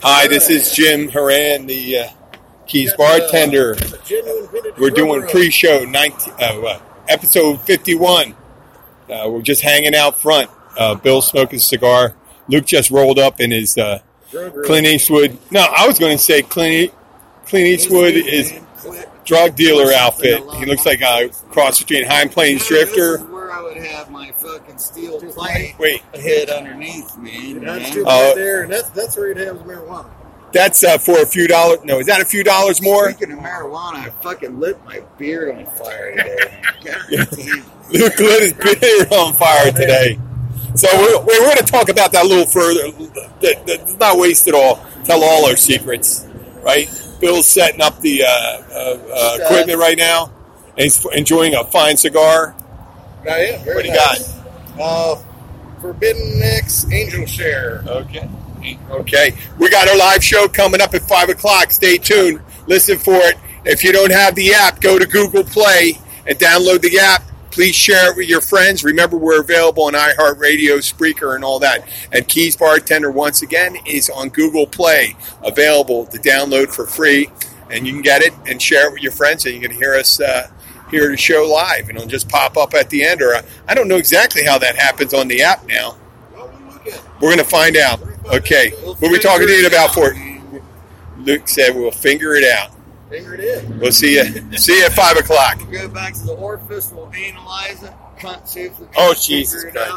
Hi, this is Jim Horan, the uh, Keys bartender. We're doing pre-show 19, uh, episode 51. Uh, we're just hanging out front. Uh, Bill smoking a cigar. Luke just rolled up in his uh, Clint Eastwood. No, I was going to say Clint, Clint Eastwood is drug dealer outfit. He looks like a cross between High Plains Drifter. This is where I would have my fucking steel plate Wait, head underneath me. That's man. too Uh, bad there, and that's that's where you'd have marijuana. that's uh, for a few dollars. No, is that a few dollars more? Speaking of marijuana, I fucking lit my beard on fire today. Damn. Luke lit his beard on fire today. So we're, we're going to talk about that a little further. That- that- Let's not waste it all. Tell all our secrets, right? Bill's setting up the uh, uh, uh, equipment right now. And he's enjoying a fine cigar. Oh, yeah, very What do you nice. Uh, Forbidden X Angel Share. Okay. Okay. We got our live show coming up at 5 o'clock. Stay tuned. Listen for it. If you don't have the app, go to Google Play and download the app. Please share it with your friends. Remember, we're available on iHeartRadio, Spreaker, and all that. And Keys Bartender, once again, is on Google Play, available to download for free. And you can get it and share it with your friends, and you can hear us uh, hear to show live. And it'll just pop up at the end. Or uh, I don't know exactly how that happens on the app now. Well, we'll look at it. We're going to find out. Okay. What are we talking to you about for? Luke said we'll figure it out. Finger it in. We'll see you. See you at five o'clock. Go back to the orifice, we'll analyze it, see if we can Oh, Jesus it Christ. out.